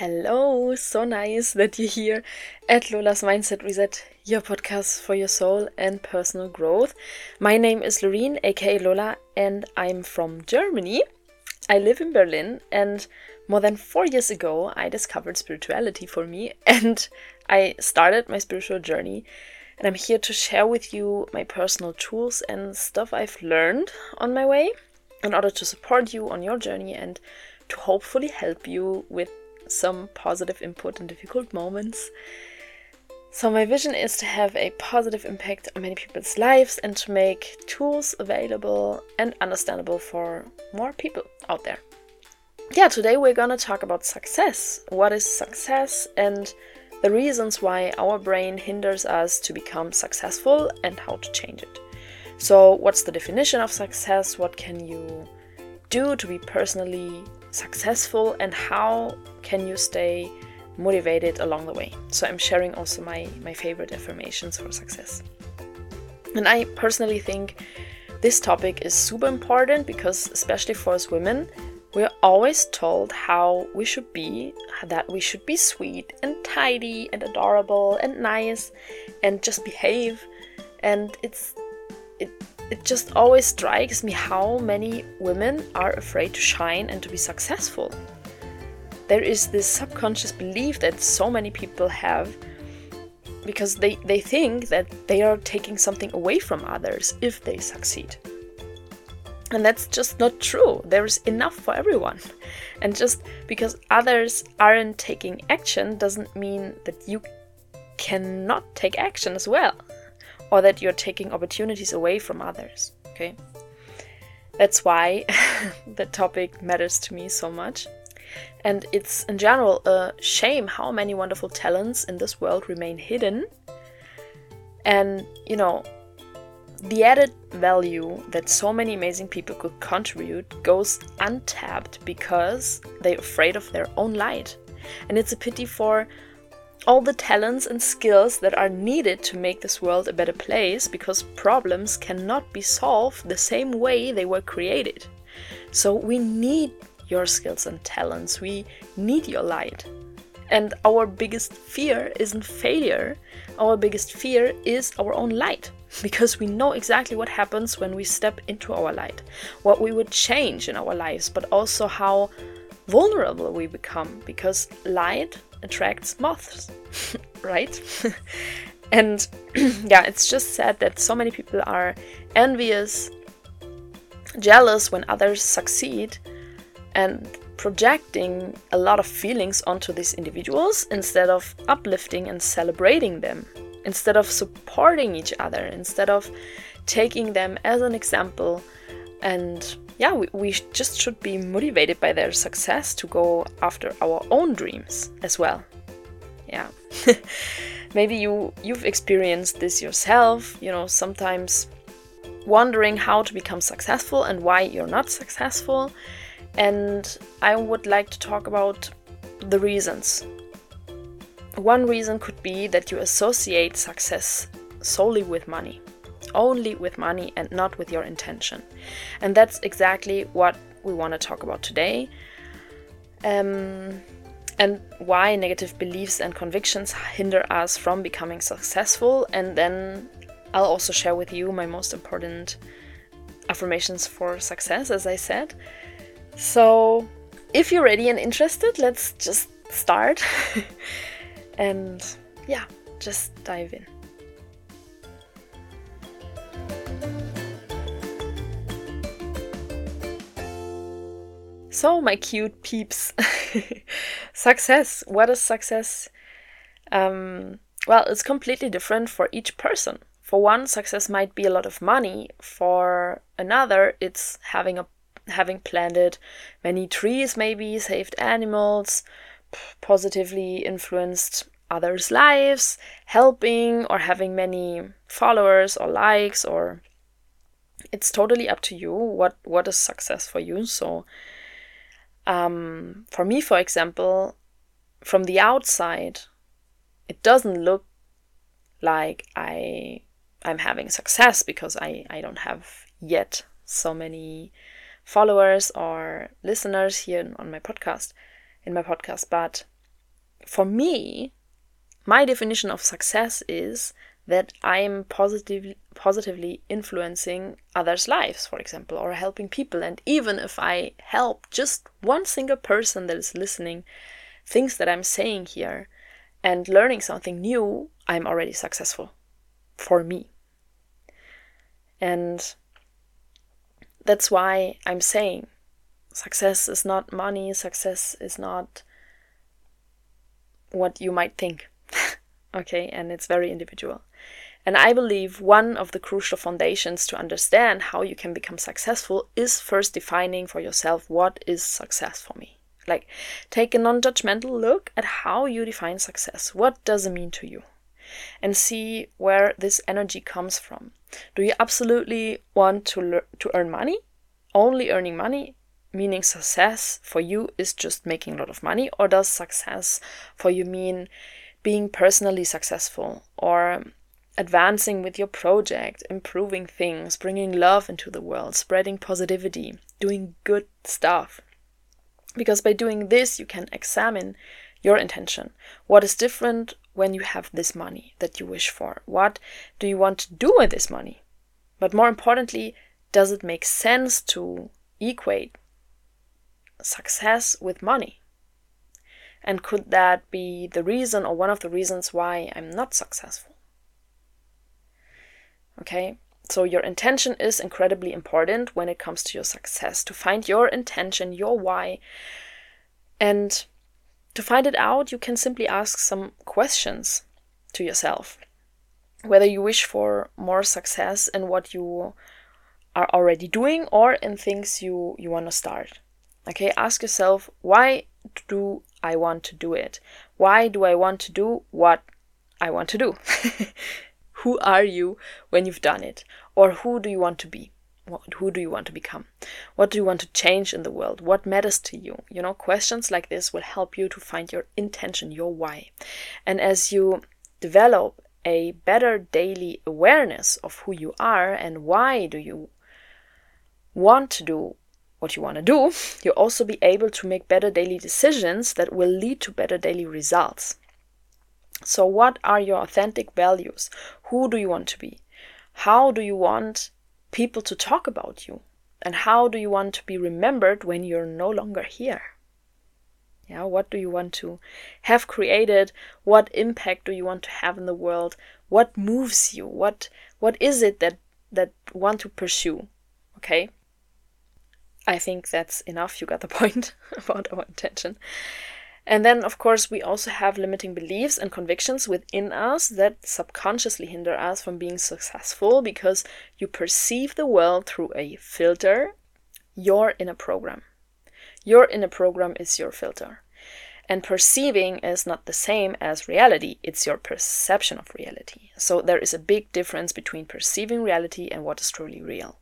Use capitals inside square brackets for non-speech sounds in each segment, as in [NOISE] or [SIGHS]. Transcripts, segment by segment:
Hello, so nice that you're here at Lola's Mindset Reset, your podcast for your soul and personal growth. My name is Loreen, aka Lola, and I'm from Germany. I live in Berlin, and more than four years ago, I discovered spirituality for me [LAUGHS] and I started my spiritual journey. And I'm here to share with you my personal tools and stuff I've learned on my way in order to support you on your journey and to hopefully help you with some positive input in difficult moments. So, my vision is to have a positive impact on many people's lives and to make tools available and understandable for more people out there. Yeah, today we're gonna talk about success. What is success and the reasons why our brain hinders us to become successful and how to change it. So, what's the definition of success? What can you do to be personally successful and how can you stay motivated along the way. So I'm sharing also my, my favorite affirmations for success. And I personally think this topic is super important because, especially for us women, we're always told how we should be, that we should be sweet and tidy and adorable and nice and just behave. And it's it it just always strikes me how many women are afraid to shine and to be successful. There is this subconscious belief that so many people have because they, they think that they are taking something away from others if they succeed. And that's just not true. There is enough for everyone. [LAUGHS] And just because others aren't taking action doesn't mean that you cannot take action as well or that you're taking opportunities away from others. Okay? That's why [LAUGHS] the topic matters to me so much. And it's in general a shame how many wonderful talents in this world remain hidden. And, you know, the added value that so many amazing people could contribute goes untapped because they're afraid of their own light. And it's a pity for all the talents and skills that are needed to make this world a better place because problems cannot be solved the same way they were created. So we need your skills and talents, we need your light. And our biggest fear isn't failure, our biggest fear is our own light. [LAUGHS] Because we know exactly what happens when we step into our light, what we would change in our lives, but also how vulnerable we become. Because light attracts moths, [LAUGHS] right? [LAUGHS] and [CLEARS THROAT] yeah, it's just sad that so many people are envious, jealous when others succeed, and projecting a lot of feelings onto these individuals instead of uplifting and celebrating them, instead of supporting each other, instead of taking them as an example and yeah, we, we just should be motivated by their success to go after our own dreams as well. Yeah. [LAUGHS] Maybe you you've experienced this yourself, you know, sometimes wondering how to become successful and why you're not successful. And I would like to talk about the reasons. One reason could be that you associate success solely with money only with money and not with your intention. And that's exactly what we want to talk about today. Um, and why negative beliefs and convictions hinder us from becoming successful. And then I'll also share with you my most important affirmations for success, as I said. So, if you're ready and interested, let's just start. [LAUGHS] and yeah, just dive in. So, my cute peeps, [LAUGHS] success. What is success? Um, well, it's completely different for each person. For one, success might be a lot of money. For another, it's having a having planted many trees, maybe saved animals, positively influenced others' lives, helping or having many followers or likes or it's totally up to you what what is success for you. So um, for me, for example, from the outside, it doesn't look like I I'm having success because I, I don't have yet so many followers or listeners here on my podcast in my podcast but for me, my definition of success is that I'm positively positively influencing others' lives, for example, or helping people. And even if I help just one single person that is listening, things that I'm saying here, and learning something new, I'm already successful for me. And that's why I'm saying success is not money, success is not what you might think. [LAUGHS] okay, and it's very individual. And I believe one of the crucial foundations to understand how you can become successful is first defining for yourself what is success for me. Like, take a non judgmental look at how you define success. What does it mean to you? And see where this energy comes from. Do you absolutely want to, to earn money? Only earning money? Meaning success for you is just making a lot of money? Or does success for you mean being personally successful or advancing with your project, improving things, bringing love into the world, spreading positivity, doing good stuff. Because by doing this, you can examine your intention. What is different when you have this money that you wish for? What do you want to do with this money? But more importantly, does it make sense to equate success with money? And could that be the reason or one of the reasons why I'm not successful? Okay, so your intention is incredibly important when it comes to your success. To find your intention, your why, and to find it out, you can simply ask some questions to yourself. Whether you wish for more success in what you are already doing or in things you, you want to start. Okay, ask yourself why do I want to do it? Why do I want to do what I want to do? [LAUGHS] who are you when you've done it? Or who do you want to be? Who do you want to become? What do you want to change in the world? What matters to you? You know, questions like this will help you to find your intention, your why. And as you develop a better daily awareness of who you are and why do you want to do what you want to do, [LAUGHS] you'll also be able to make better daily decisions that will lead to better daily results. So, what are your authentic values? Who do you want to be? How do you want people to talk about you? And how do you want to be remembered when you're no longer here? Yeah, what do you want to have created? What impact do you want to have in the world? What moves you? What what is it that that want to pursue? Okay? I think that's enough. You got the [LAUGHS] point about our intention. And then, of course, we also have limiting beliefs and convictions within us that subconsciously hinder us from being successful because you perceive the world through a filter. You're in a program. Your inner program is your filter. And perceiving is not the same as reality, it's your perception of reality. So there is a big difference between perceiving reality and what is truly real.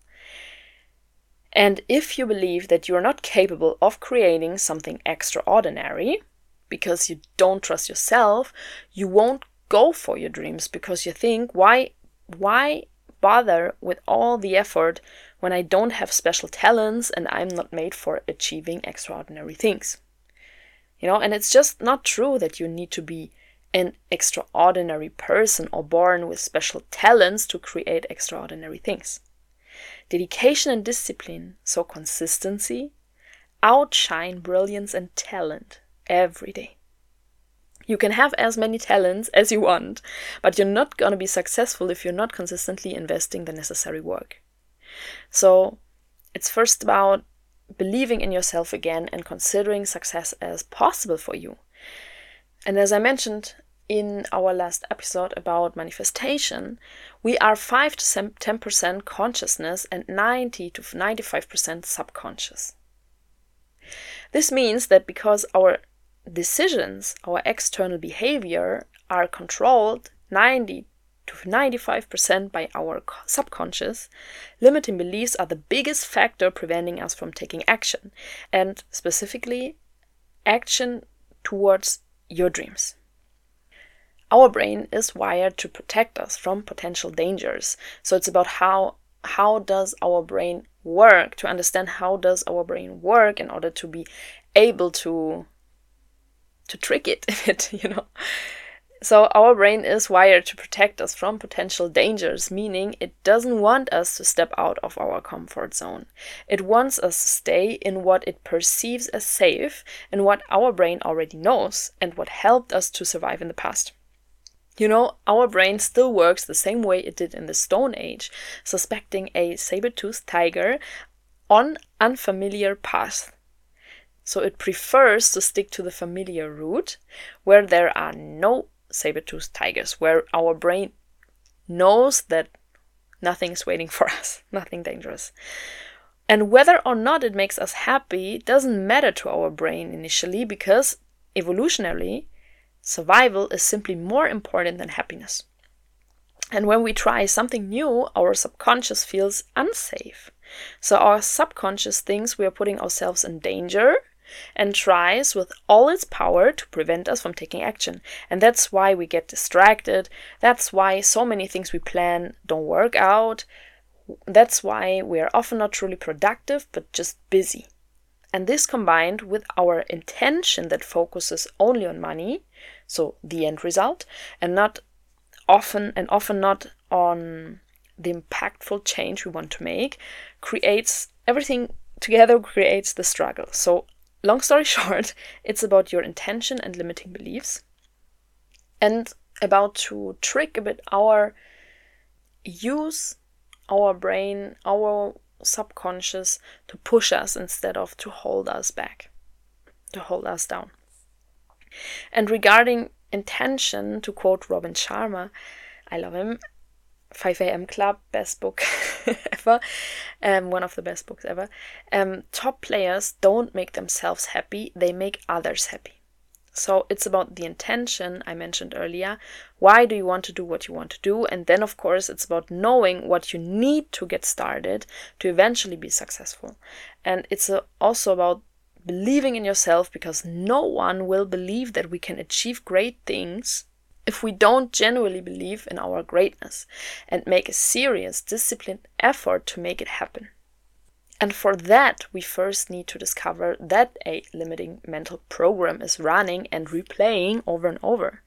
And if you believe that you are not capable of creating something extraordinary because you don't trust yourself, you won't go for your dreams because you think, why why bother with all the effort when I don't have special talents and I'm not made for achieving extraordinary things? You know, and it's just not true that you need to be an extraordinary person or born with special talents to create extraordinary things. Dedication and discipline, so consistency, outshine brilliance and talent every day. You can have as many talents as you want, but you're not going to be successful if you're not consistently investing the necessary work. So, it's first about believing in yourself again and considering success as possible for you. And as I mentioned in our last episode about manifestation, we are 5 to 10% consciousness and 90 to 95% subconscious. This means that because our decisions, our external behavior, are controlled 90 to 95% by our subconscious, limiting beliefs are the biggest factor preventing us from taking action, and specifically, action towards your dreams. Our brain is wired to protect us from potential dangers. So it's about how how does our brain work to understand how does our brain work in order to be able to to trick it [LAUGHS] a bit, you know. So our brain is wired to protect us from potential dangers, meaning it doesn't want us to step out of our comfort zone. It wants us to stay in what it perceives as safe and what our brain already knows and what helped us to survive in the past. You know, our brain still works the same way it did in the Stone Age, suspecting a saber-toothed tiger on unfamiliar path. So it prefers to stick to the familiar route where there are no saber-toothed tigers, where our brain knows that nothing is waiting for us, [LAUGHS] nothing dangerous. And whether or not it makes us happy doesn't matter to our brain initially because evolutionarily, survival is simply more important than happiness. And when we try something new, our subconscious feels unsafe. So our subconscious thinks we are putting ourselves in danger and tries with all its power to prevent us from taking action. And that's why we get distracted. That's why so many things we plan don't work out. That's why we are often not truly productive, but just busy. And this combined with our intention that focuses only on money, so the end result, and not often and often not on the impactful change we want to make, creates everything together creates the struggle. So long story [LAUGHS] short, it's about your intention and limiting beliefs and about to trick a bit our use our brain, our subconscious to push us instead of to hold us back, to hold us down. And regarding intention, to quote Robin Sharma, I love him, 5 a.m. Club, best book [LAUGHS] ever, um, one of the best books ever. Um, top players don't make themselves happy, they make others happy. So it's about the intention I mentioned earlier. Why do you want to do what you want to do? And then, of course, it's about knowing what you need to get started to eventually be successful. And it's uh, also about believing in yourself because no one will believe that we can achieve great things if we don't genuinely believe in our greatness and make a serious, disciplined effort to make it happen. And for that, we first need to discover that a limiting mental program is running and replaying over and over.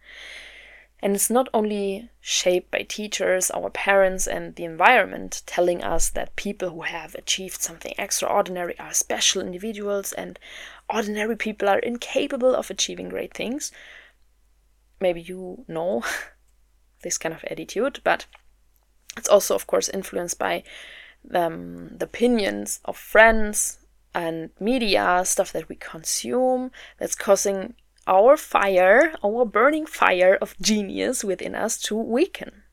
And it's not only shaped by teachers, our parents, and the environment telling us that people who have achieved something extraordinary are special individuals and ordinary people are incapable of achieving great things, maybe you know [LAUGHS] this kind of attitude, but it's also, of course, influenced by um, the opinions of friends and media, stuff that we consume, that's causing our fire, our burning fire of genius within us to weaken.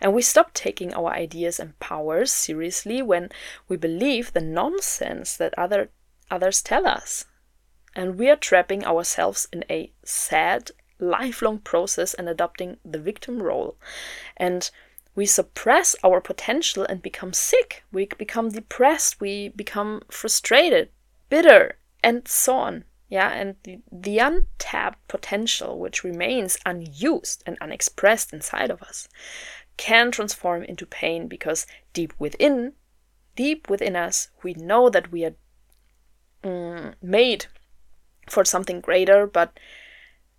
And we stop taking our ideas and powers seriously when we believe the nonsense that other others tell us. And we are trapping ourselves in a sad lifelong process and adopting the victim role. And we suppress our potential and become sick. We become depressed. We become frustrated, bitter, and so on. Yeah, and the, the untapped potential, which remains unused and unexpressed inside of us, can transform into pain because deep within, deep within us, we know that we are mm, made for something greater, but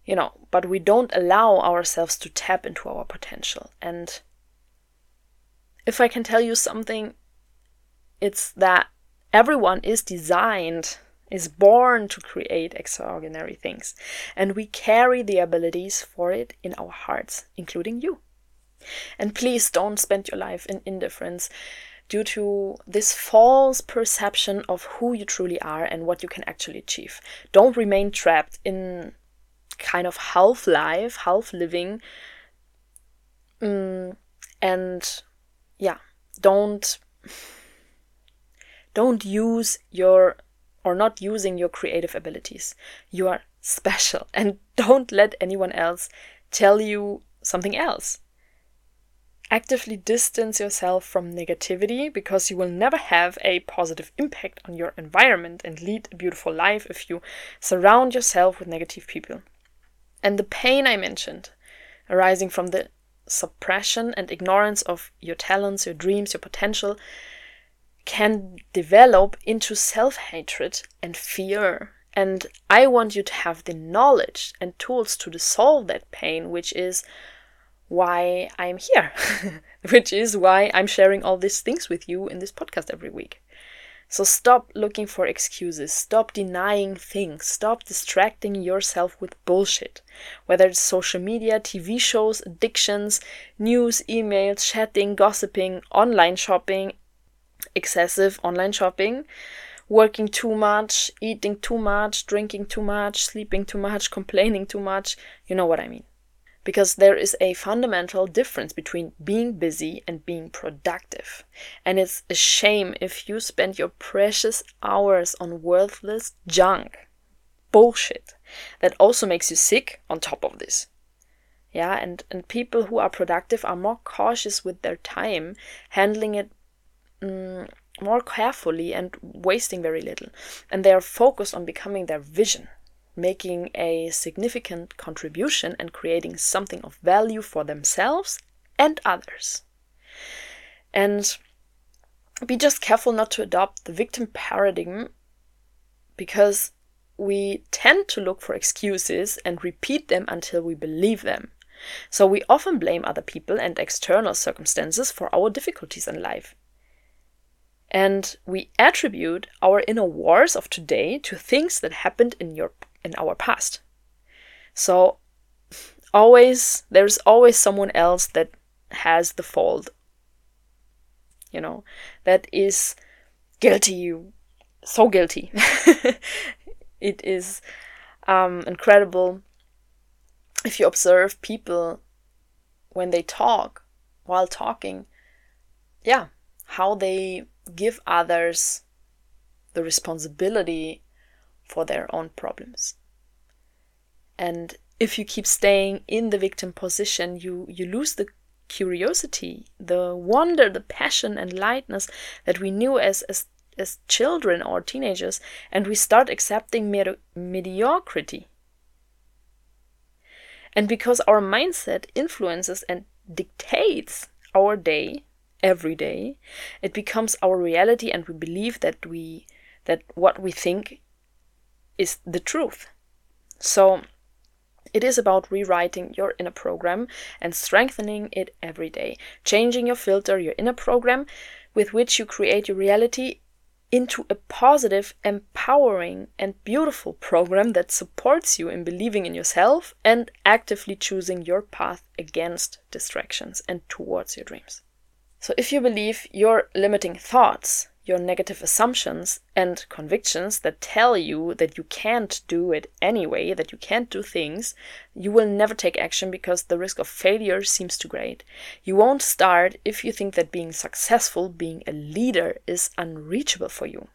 you know, but we don't allow ourselves to tap into our potential. And if I can tell you something, it's that everyone is designed, is born to create extraordinary things. And we carry the abilities for it in our hearts, including you. And please don't spend your life in indifference due to this false perception of who you truly are and what you can actually achieve. Don't remain trapped in kind of half life, half living. Mm, and yeah, don't [SIGHS] don't use your or not using your creative abilities. You are special [LAUGHS] and don't let anyone else tell you something else. Actively distance yourself from negativity because you will never have a positive impact on your environment and lead a beautiful life if you surround yourself with negative people. And the pain I mentioned, arising from the suppression and ignorance of your talents, your dreams, your potential, can develop into self hatred and fear And I want you to have the knowledge and tools to dissolve that pain, which is why I'm here, [LAUGHS] which is why I'm sharing all these things with you in this podcast every week. So stop looking for excuses, stop denying things, stop distracting yourself with bullshit. Whether it's social media, TV shows, addictions, news, emails, chatting, gossiping, online shopping, excessive online shopping, working too much, eating too much, drinking too much, sleeping too much, [LAUGHS] complaining too much. You know what I mean. Because there is a fundamental difference between being busy and being productive. And it's a shame if you spend your precious hours on worthless junk, bullshit, that also makes you sick on top of this. Yeah, and, and people who are productive are more cautious with their time, handling it mm, more carefully and wasting very little. And they are focused on becoming their vision, making a significant contribution and creating something of value for themselves and others. And be just careful not to adopt the victim paradigm because we tend to look for excuses and repeat them until we believe them. So we often blame other people and external circumstances for our difficulties in life. And we attribute our inner wars of today to things that happened in your in our past. So always there's always someone else that has the fault. You know, that is guilty, so guilty. [LAUGHS] it is um, incredible if you observe people when they talk while talking. Yeah, how they give others the responsibility for their own problems. And if you keep staying in the victim position, you, you lose the curiosity, the wonder, the passion and lightness that we knew as, as, as children or teenagers, and we start accepting medi- mediocrity. And because our mindset influences and dictates our day, every day, it becomes our reality and we believe that we that what we think is the truth. So it is about rewriting your inner program and strengthening it every day, changing your filter, your inner program with which you create your reality into a positive, empowering, and beautiful program that supports you in believing in yourself and actively choosing your path against distractions and towards your dreams. So, if you believe your limiting thoughts, your negative assumptions and convictions that tell you that you can't do it anyway, that you can't do things, you will never take action because the risk of failure seems too great. You won't start if you think that being successful, being a leader, is unreachable for you.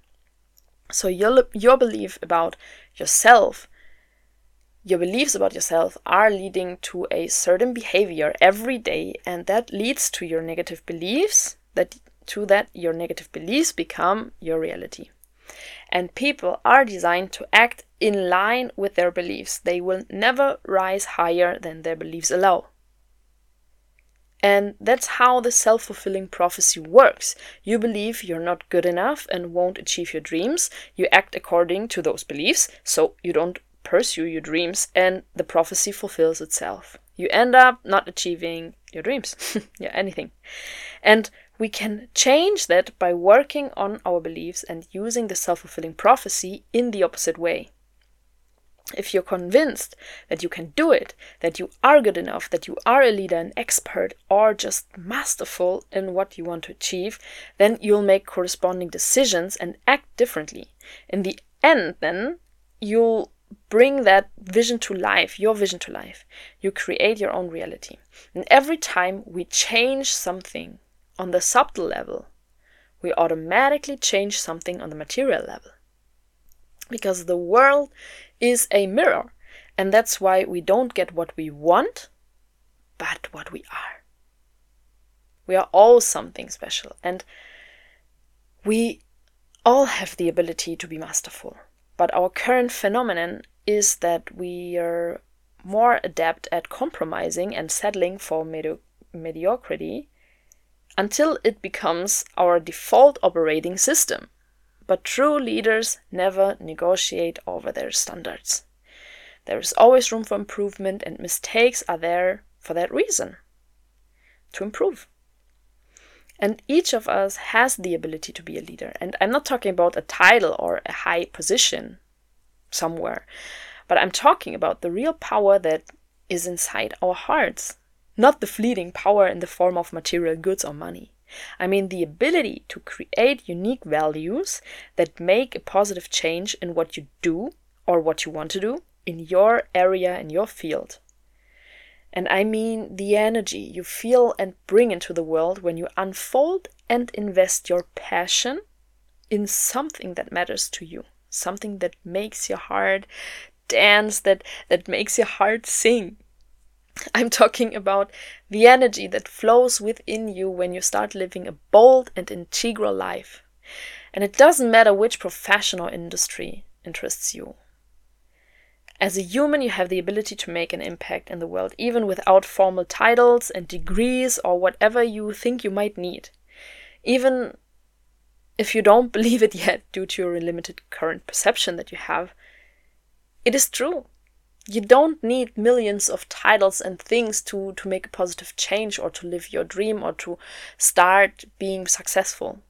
So, your, your belief about yourself your beliefs about yourself are leading to a certain behavior every day and that leads to your negative beliefs that to that your negative beliefs become your reality and people are designed to act in line with their beliefs they will never rise higher than their beliefs allow and that's how the self fulfilling prophecy works. You believe you're not good enough and won't achieve your dreams. You act according to those beliefs, so you don't pursue your dreams and the prophecy fulfills itself. You end up not achieving your dreams, [LAUGHS] yeah, anything. And we can change that by working on our beliefs and using the self fulfilling prophecy in the opposite way. If you're convinced that you can do it, that you are good enough, that you are a leader, an expert, or just masterful in what you want to achieve, then you'll make corresponding decisions and act differently. In the end, then, you'll bring that vision to life, your vision to life. You create your own reality. And every time we change something on the subtle level, we automatically change something on the material level. Because the world is a mirror, and that's why we don't get what we want, but what we are. We are all something special, and we all have the ability to be masterful. But our current phenomenon is that we are more adept at compromising and settling for medi- mediocrity until it becomes our default operating system. but true leaders never negotiate over their standards. There is always room for improvement, and mistakes are there for that reason to improve. And each of us has the ability to be a leader. And I'm not talking about a title or a high position somewhere, but I'm talking about the real power that is inside our hearts, not the fleeting power in the form of material goods or money. I mean the ability to create unique values that make a positive change in what you do or what you want to do in your area, in your field. And I mean the energy you feel and bring into the world when you unfold and invest your passion in something that matters to you, something that makes your heart dance, that, that makes your heart sing. I'm talking about the energy that flows within you when you start living a bold and integral life. And it doesn't matter which profession or industry interests you. As a human, you have the ability to make an impact in the world, even without formal titles and degrees or whatever you think you might need. Even if you don't [LAUGHS] believe it yet due to your limited current perception that you have, it is true. You don't need millions of titles and things to, to make a positive change or to live your dream or to start being successful.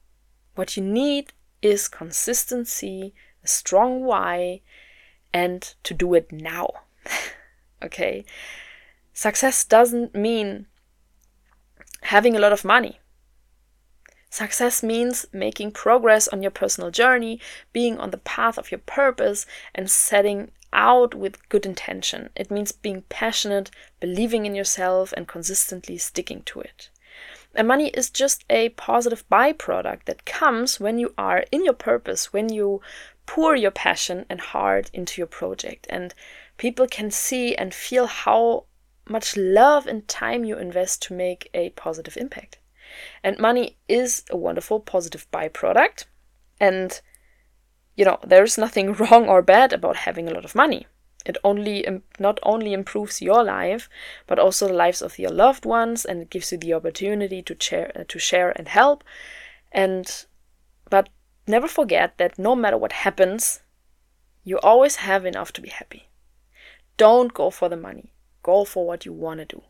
What you need is consistency, a strong why, and to do it now. [LAUGHS] okay? Success doesn't mean having a lot of money. Success means making progress on your personal journey, being on the path of your purpose, and setting out with good intention. It means being passionate, believing in yourself, and consistently sticking to it. And money is just a positive byproduct that comes when you are in your purpose, when you pour your passion and heart into your project. And people can see and feel how much love and time you invest to make a positive impact. And money is a wonderful positive byproduct. And, you know, there's nothing [LAUGHS] wrong or bad about having a lot of money. It only not only improves your life, but also the lives of your loved ones, and it gives you the opportunity to share, uh, to share and help. And but never forget that no matter what happens, you always have enough to be happy. Don't go for the money, go for what you want to do.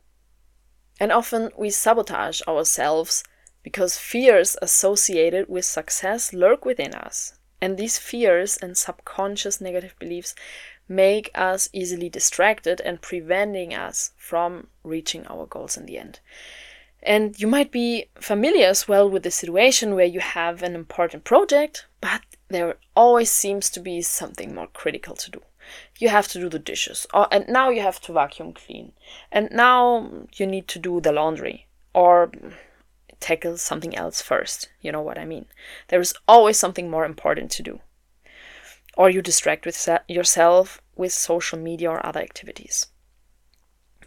And often we sabotage ourselves because fears associated with success lurk within us. And these fears and subconscious negative beliefs make us easily distracted and preventing us from reaching our goals in the end. And you might be familiar as well with the situation where you have an important project, but there always seems to be something more critical to do. You have to do the dishes, or, and now you have to vacuum clean, and now you need to do the laundry, or tackle something else first. You know what I mean? There is always something more important to do. Or you distract with yourself with social media or other activities.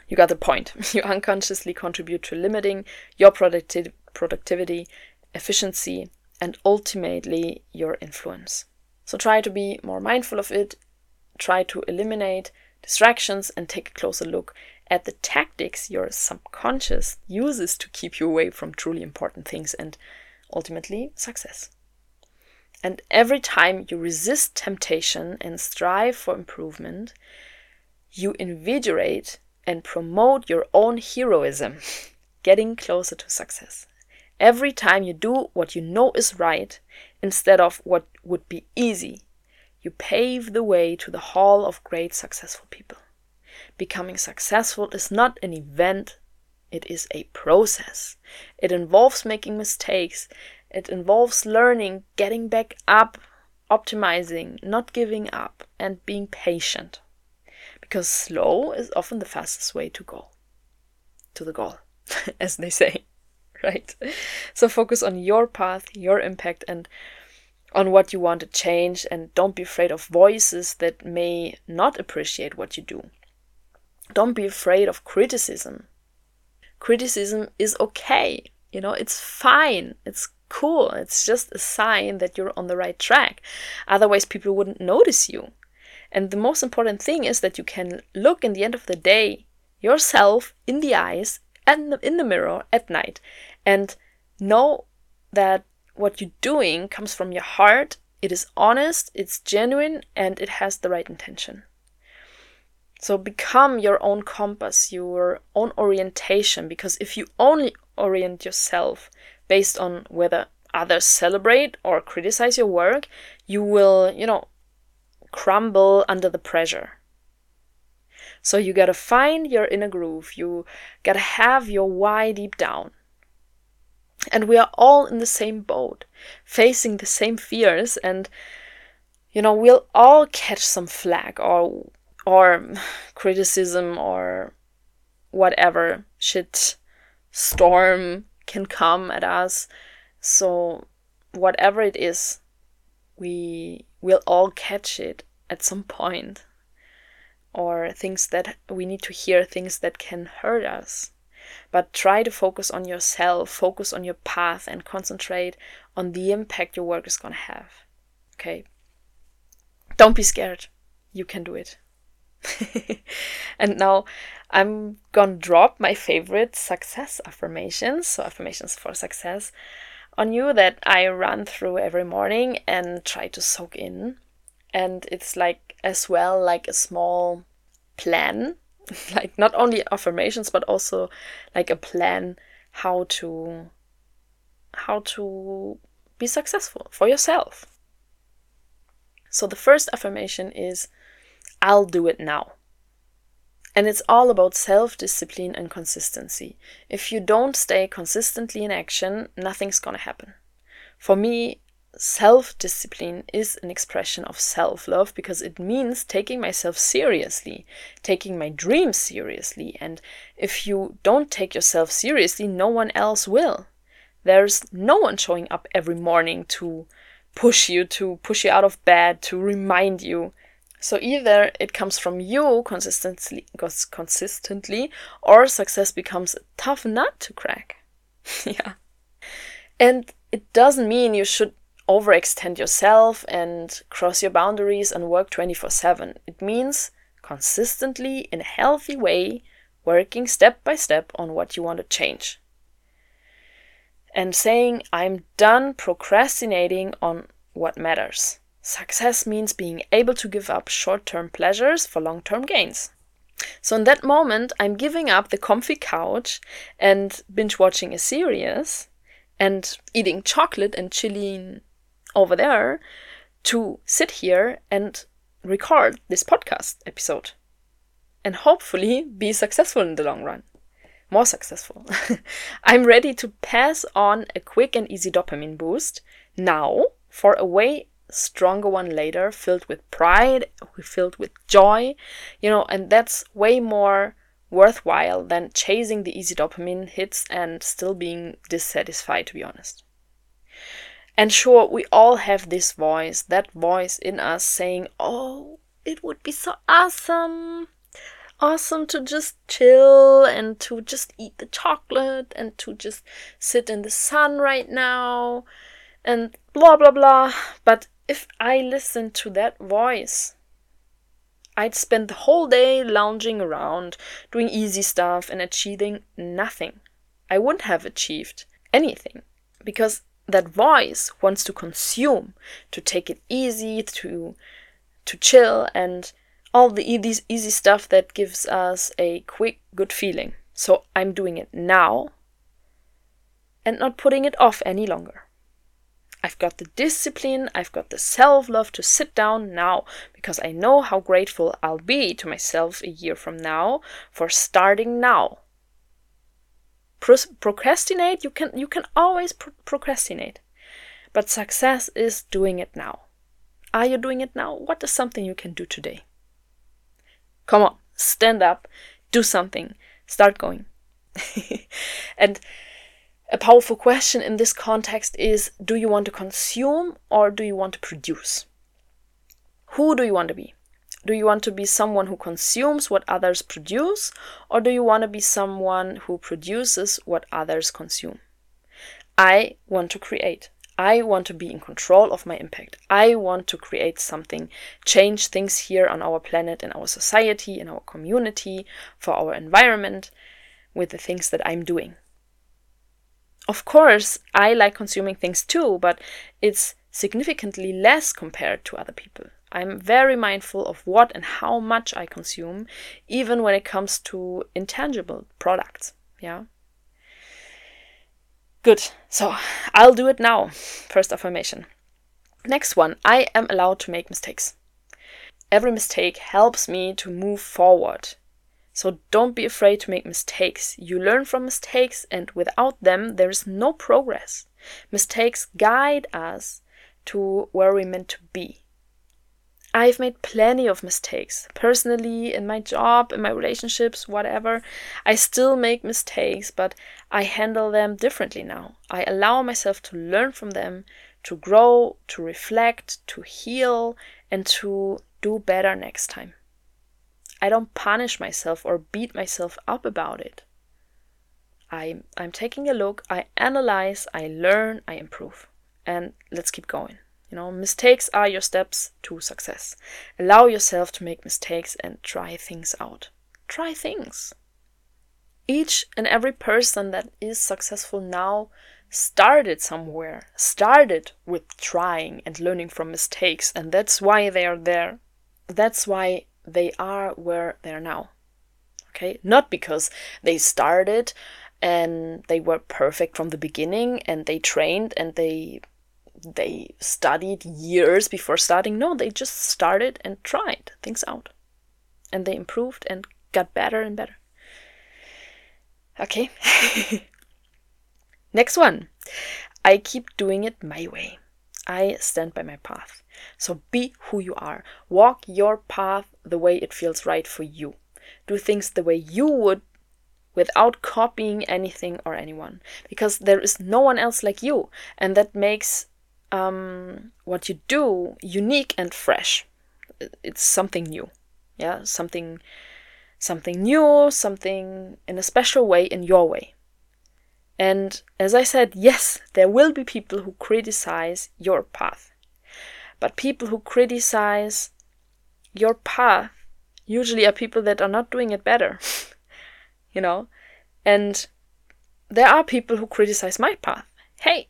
You got the point. [LAUGHS] You unconsciously contribute to limiting your producti- productivity, efficiency, and ultimately your influence. So try to be more mindful of it, try to eliminate distractions, and take a closer look at the tactics your subconscious uses to keep you away from truly important things and ultimately success. And every time you resist temptation and strive for improvement, you invigorate and promote your own heroism, [LAUGHS] getting closer to success. Every time you do what you know is right instead of what would be easy, you pave the way to the hall of great successful people. Becoming successful is not an event, it is a process. It involves making mistakes, it involves learning, getting back up, optimizing, not giving up, and being patient because slow is often the fastest way to go to the goal, [LAUGHS] as they say, [LAUGHS] right? So focus on your path, your impact, and on what you want to change, and don't be afraid of voices that may not appreciate what you do. Don't be afraid of criticism. Criticism is okay, you know, it's fine, it's cool, it's just a sign that you're on the right track. Otherwise, people wouldn't notice you. And the most important thing is that you can look in the end of the day yourself in the eyes and in the mirror at night and know that what you're doing comes from your heart it is honest, it's genuine, and it has the right intention. So become your own compass, your own orientation, because if you only orient yourself based on whether others celebrate or criticize your work, you will, you know, crumble under the pressure. So you gotta find your inner groove, you gotta have your why deep down. And we are all in the same boat, facing the same fears, and you know, we'll all catch some flack or or [SIGHS] criticism or whatever shit storm can come at us. So whatever it is, we will all catch it at some point. Or things that we need to hear, things that can hurt us. But try to focus on yourself, focus on your path, and concentrate on the impact your work is going to have. Okay? Don't be scared. You can do it. [LAUGHS] and now I'm gonna drop my favorite success affirmations, so affirmations for success, on you that I run through every morning and try to soak in. And it's like as well like a small plan, [LAUGHS] like not only affirmations but also like a plan how to how to be successful for yourself. So the first affirmation is I'll do it now. And it's all about self discipline and consistency. If you don't stay consistently in action, nothing's gonna happen. For me, self discipline is an expression of self love because it means taking myself seriously, taking my dreams seriously. And if you don't take yourself seriously, no one else will. There's no one showing up every morning to push you, to push you out of bed, to remind you so either it comes from you consistently, consistently, or success becomes a tough nut to crack. [LAUGHS] yeah. And it doesn't mean you should overextend yourself and cross your boundaries and work 24 7. It means consistently, in a healthy way, working step by step on what you want to change. And saying, I'm done procrastinating on what matters. Success means being able to give up short term pleasures for long term gains. So, in that moment, I'm giving up the comfy couch and binge watching a series and eating chocolate and chilling over there to sit here and record this podcast episode and hopefully be successful in the long run. More successful. [LAUGHS] I'm ready to pass on a quick and easy dopamine boost now for a way stronger one later, filled with pride, filled with joy, you know, and that's way more worthwhile than chasing the easy dopamine hits and still being dissatisfied, to be honest. And sure, we all have this voice, that voice in us saying, Oh, it would be so awesome, awesome to just chill and to just eat the chocolate and to just sit in the sun right now and blah blah blah. But if I listened to that voice, I'd spend the whole day lounging around, doing easy stuff, and achieving nothing. I wouldn't have achieved anything because that voice wants to consume, to take it easy, to to chill, and all the easy, easy stuff that gives us a quick, good feeling. So I'm doing it now and not putting it off any longer. I've got the discipline, I've got the self love to sit down now because I know how grateful I'll be to myself a year from now for starting now. Pro- procrastinate, you can you can always pro- procrastinate. But success is doing it now. Are you doing it now? What is something you can do today? Come on, stand up, do something, start going. [LAUGHS] and a powerful question in this context is do you want to consume or do you want to produce? Who do you want to be? Do you want to be someone who consumes what others produce, or do you want to be someone who produces what others consume? I want to create. I want to be in control of my impact. I want to create something, change things here on our planet, in our society, in our community, for our environment, with the things that I'm doing of course, I like consuming things too, but it's significantly less compared to other people. I'm very mindful of what and how much I consume, even when it comes to intangible products. Yeah. Good. So I'll do it now. First affirmation. Next one I am allowed to make mistakes. Every mistake helps me to move forward. So don't be afraid to make mistakes. You learn from mistakes, and without them, there is no progress. Mistakes guide us to where we're meant to be. I've made plenty of mistakes, personally, in my job, in my relationships, whatever. I still make mistakes, but I handle them differently now. I allow myself to learn from them, to grow, to reflect, to heal, and to do better next time. I don't punish myself or beat myself up about it. I, I'm taking a look, I analyze, I learn, I improve. And let's keep going. You know, mistakes are your steps to success. Allow yourself to make mistakes and try things out. Try things. Each and every person that is successful now started somewhere, started with trying and learning from mistakes, and that's why they are there. That's why they are where they are now. Okay? Not because they started and they were perfect from the beginning and they trained and they they studied years before starting. No, they just started and tried things out. And they improved and got better and better. Okay. [LAUGHS] Next one. I keep doing it my way. I stand by my path. So be who you are. Walk your path the way it feels right for you. Do things the way you would without copying anything or anyone because there is no one else like you and that makes um, what you do unique and fresh. It's something new, yeah, something, something new, something in a special way, in your way. And as I said, yes, there will be people who criticize your path, but people who criticize your path usually are people that are not doing it better, [LAUGHS] you know, and there are people who criticize my path. Hey,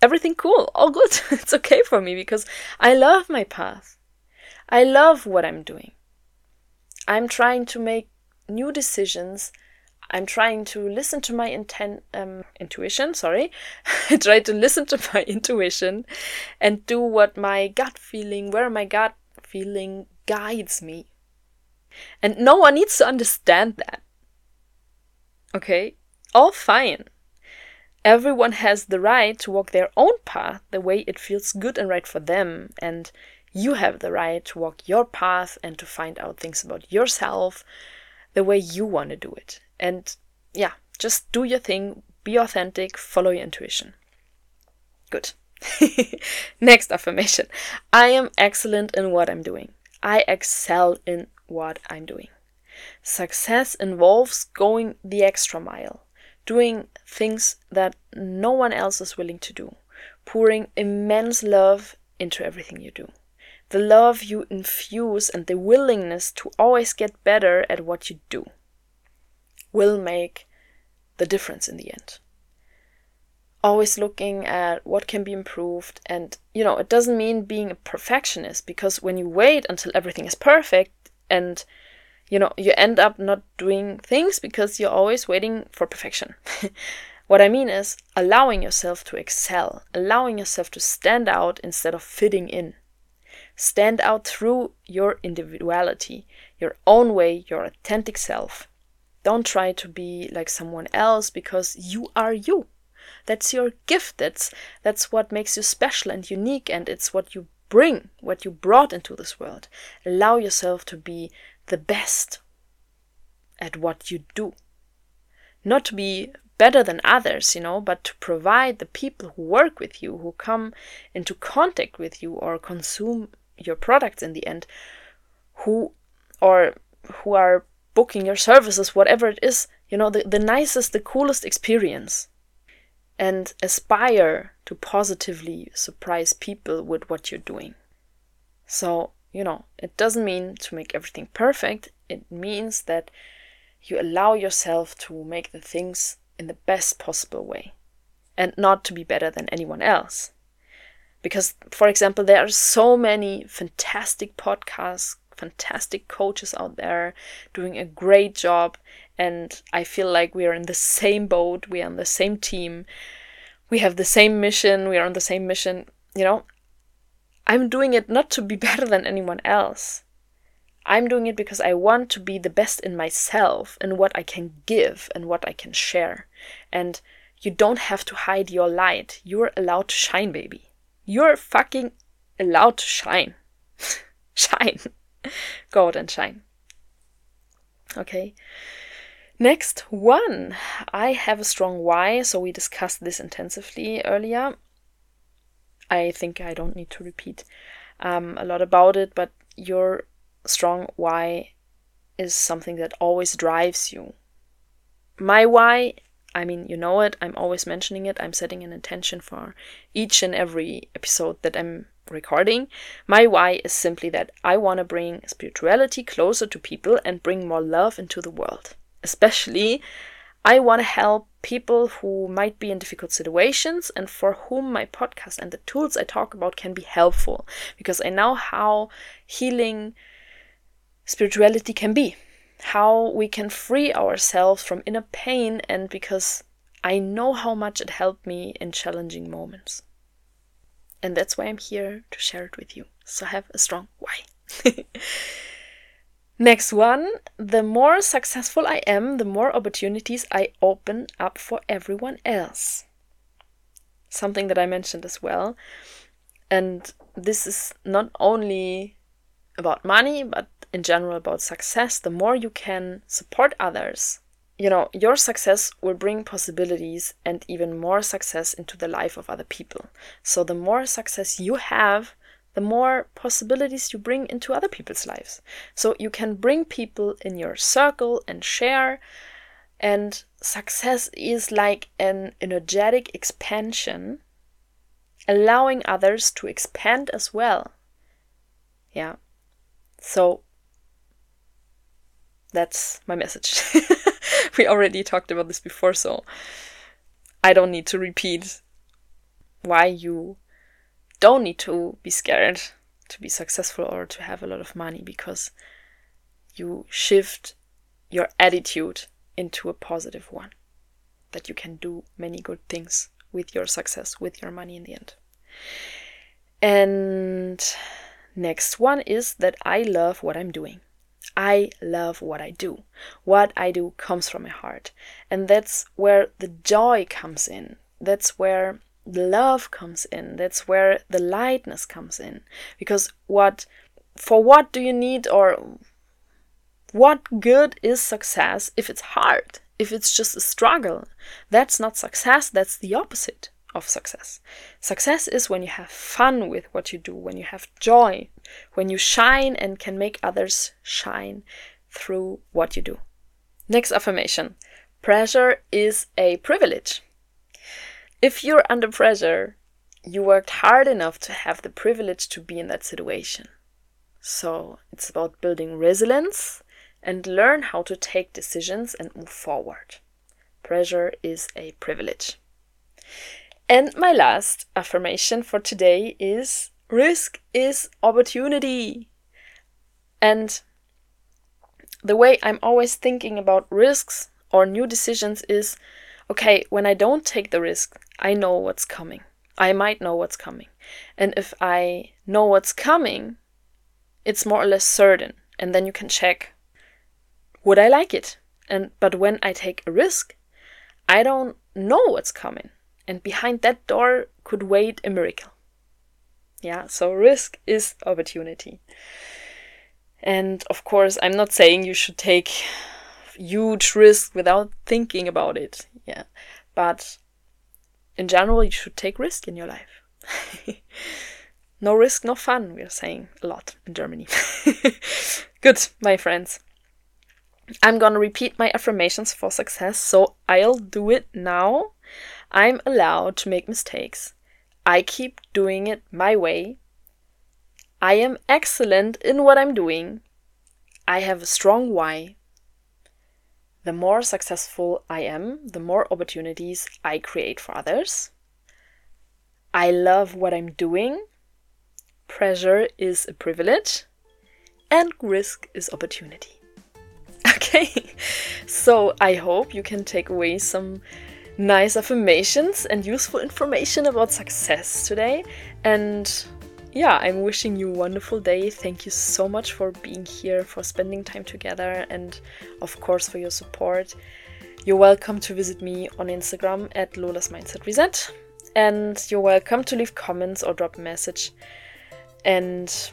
everything cool, all good. [LAUGHS] it's okay for me because I love my path. I love what I'm doing. I'm trying to make new decisions. I'm trying to listen to my intent, um, intuition. Sorry, [LAUGHS] I try to listen to my intuition and do what my gut feeling, where my gut feeling guides me. And no one needs to understand that. Okay, all fine. Everyone has the right to walk their own path the way it feels good and right for them, and you have the right to walk your path and to find out things about yourself the way you want to do it. And yeah, just do your thing, be authentic, follow your intuition. Good. [LAUGHS] Next affirmation I am excellent in what I'm doing. I excel in what I'm doing. Success involves going the extra mile doing things that no one else is willing to do, pouring immense love into everything you do. The love you infuse and the willingness to always get better at what you do will make the difference in the end. Always looking at what can be improved, and you know, it doesn't mean being a perfectionist because when you wait until everything is perfect and you know, you end up not doing things because you're always waiting for perfection. [LAUGHS] what I mean is allowing yourself to excel, allowing yourself to stand out instead of fitting in. Stand out through your individuality, your own way, your authentic self. Don't try to be like someone else because you are you. That's your gift. That's that's what makes you special and unique and it's what you bring, what you brought into this world. Allow yourself to be the best at what you do. Not to be better than others, you know, but to provide the people who work with you, who come into contact with you or consume your products in the end, who or who are booking your services, whatever it is, you know, the, the nicest, the coolest experience. And aspire to positively surprise people with what you're doing. So you know, it doesn't mean to make everything perfect. It means that you allow yourself to make the things in the best possible way and not to be better than anyone else. Because, for example, there are so many fantastic podcasts, fantastic coaches out there doing a great job. And I feel like we are in the same boat, we are on the same team, we have the same mission, we are on the same mission. You know, I'm doing it not to be [LAUGHS] better than anyone else. I'm doing it because I want to be the best in myself and what I can give and what I can share. And you don't have to hide your light. You're allowed to shine, baby. You're fucking allowed to shine. [LAUGHS] shine. [LAUGHS] Go out and shine. Okay. Next one. I have a strong why, so we discussed this intensively earlier. I think I don't need to repeat um, a lot about it, but your strong why is something that always drives you. My why, I mean, you know it, I'm always mentioning it, I'm setting an intention for each and every episode that I'm recording. My why is simply that I want to bring spirituality closer to people and bring more love into the world. Especially, I want to help people who might be in difficult situations and for whom my podcast and the tools I talk about can be helpful because I know how healing spirituality can be, how we can free ourselves from inner pain, and because I know how much it helped me in challenging moments. And that's why I'm here to share it with you. So have a strong why. [LAUGHS] Next one the more successful I am, the more opportunities I open up for everyone else. Something that I mentioned as well. And this is not only about money, but in general about success. The more you can support others, you know, your success will bring possibilities and even more success into the life of other people. So the more success you have, the more possibilities you bring into other people's lives. So you can bring people in your circle and share. And success is like an energetic expansion, allowing others to expand as well. Yeah. So that's my message. [LAUGHS] [LAUGHS] we already talked about this before, so I don't need to repeat why you don't need to be scared to be successful or to have a lot of money because you shift your attitude into a positive one. That you can do many good things with your success, with your money in the end. And next one is that I love what I'm doing. I love what I do. What I do comes from my heart. And that's where the joy comes in. That's where the love comes in. That's where the lightness comes in. Because what, for what do you need or what good is success if it's hard? If it's just a struggle? That's not success, that's the opposite of success. Success is when you have fun with what you do, when you have joy, when you shine and can make others shine through what you do. Next affirmation pressure is a privilege. If you're under pressure, you worked hard enough to have the privilege to be in that situation. So it's about building resilience and learn how to take decisions and move forward. Pressure is a privilege. And my last affirmation for today is risk is opportunity. And the way I'm always thinking about risks or new decisions is okay, when I don't take the risk, I know what's coming. I might know what's coming. And if I know what's coming, it's more or less certain. And then you can check would I like it? And but when I take a risk, I don't know what's coming. And behind that door could wait a miracle. Yeah, so risk is opportunity. And of course, I'm not saying you should take huge risk without thinking about it. Yeah. But in general, you should take risk in your life. [LAUGHS] no risk, no fun, we are saying a lot in Germany. [LAUGHS] Good, my friends. I'm gonna repeat my affirmations for success, so I'll do it now. I'm allowed to make mistakes. I keep doing it my way. I am excellent in what I'm doing. I have a strong why. The more successful I am, the more opportunities I create for others. I love what I'm doing. Pressure is a privilege. And risk is opportunity. [LAUGHS] Okay, so I hope you can take away some nice affirmations and useful information about success today. And yeah, I'm wishing you a wonderful day. Thank you so much for being here, for spending time together, and of course for your support. You're welcome to visit me on Instagram at Lola's Mindset Reset. And you're welcome to leave comments or drop a message and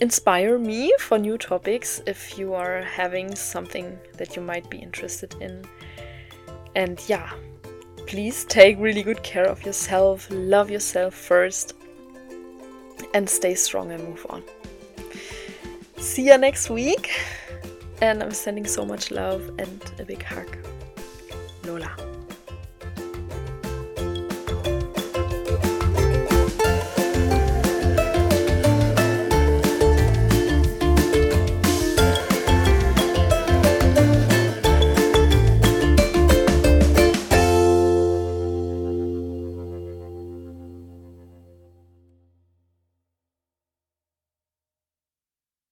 inspire me for new topics if you are having something that you might be interested in. And yeah, please take really good care of yourself, love yourself first, and stay strong and move on. See you next week, and I'm sending so much love and a big hug. Lola.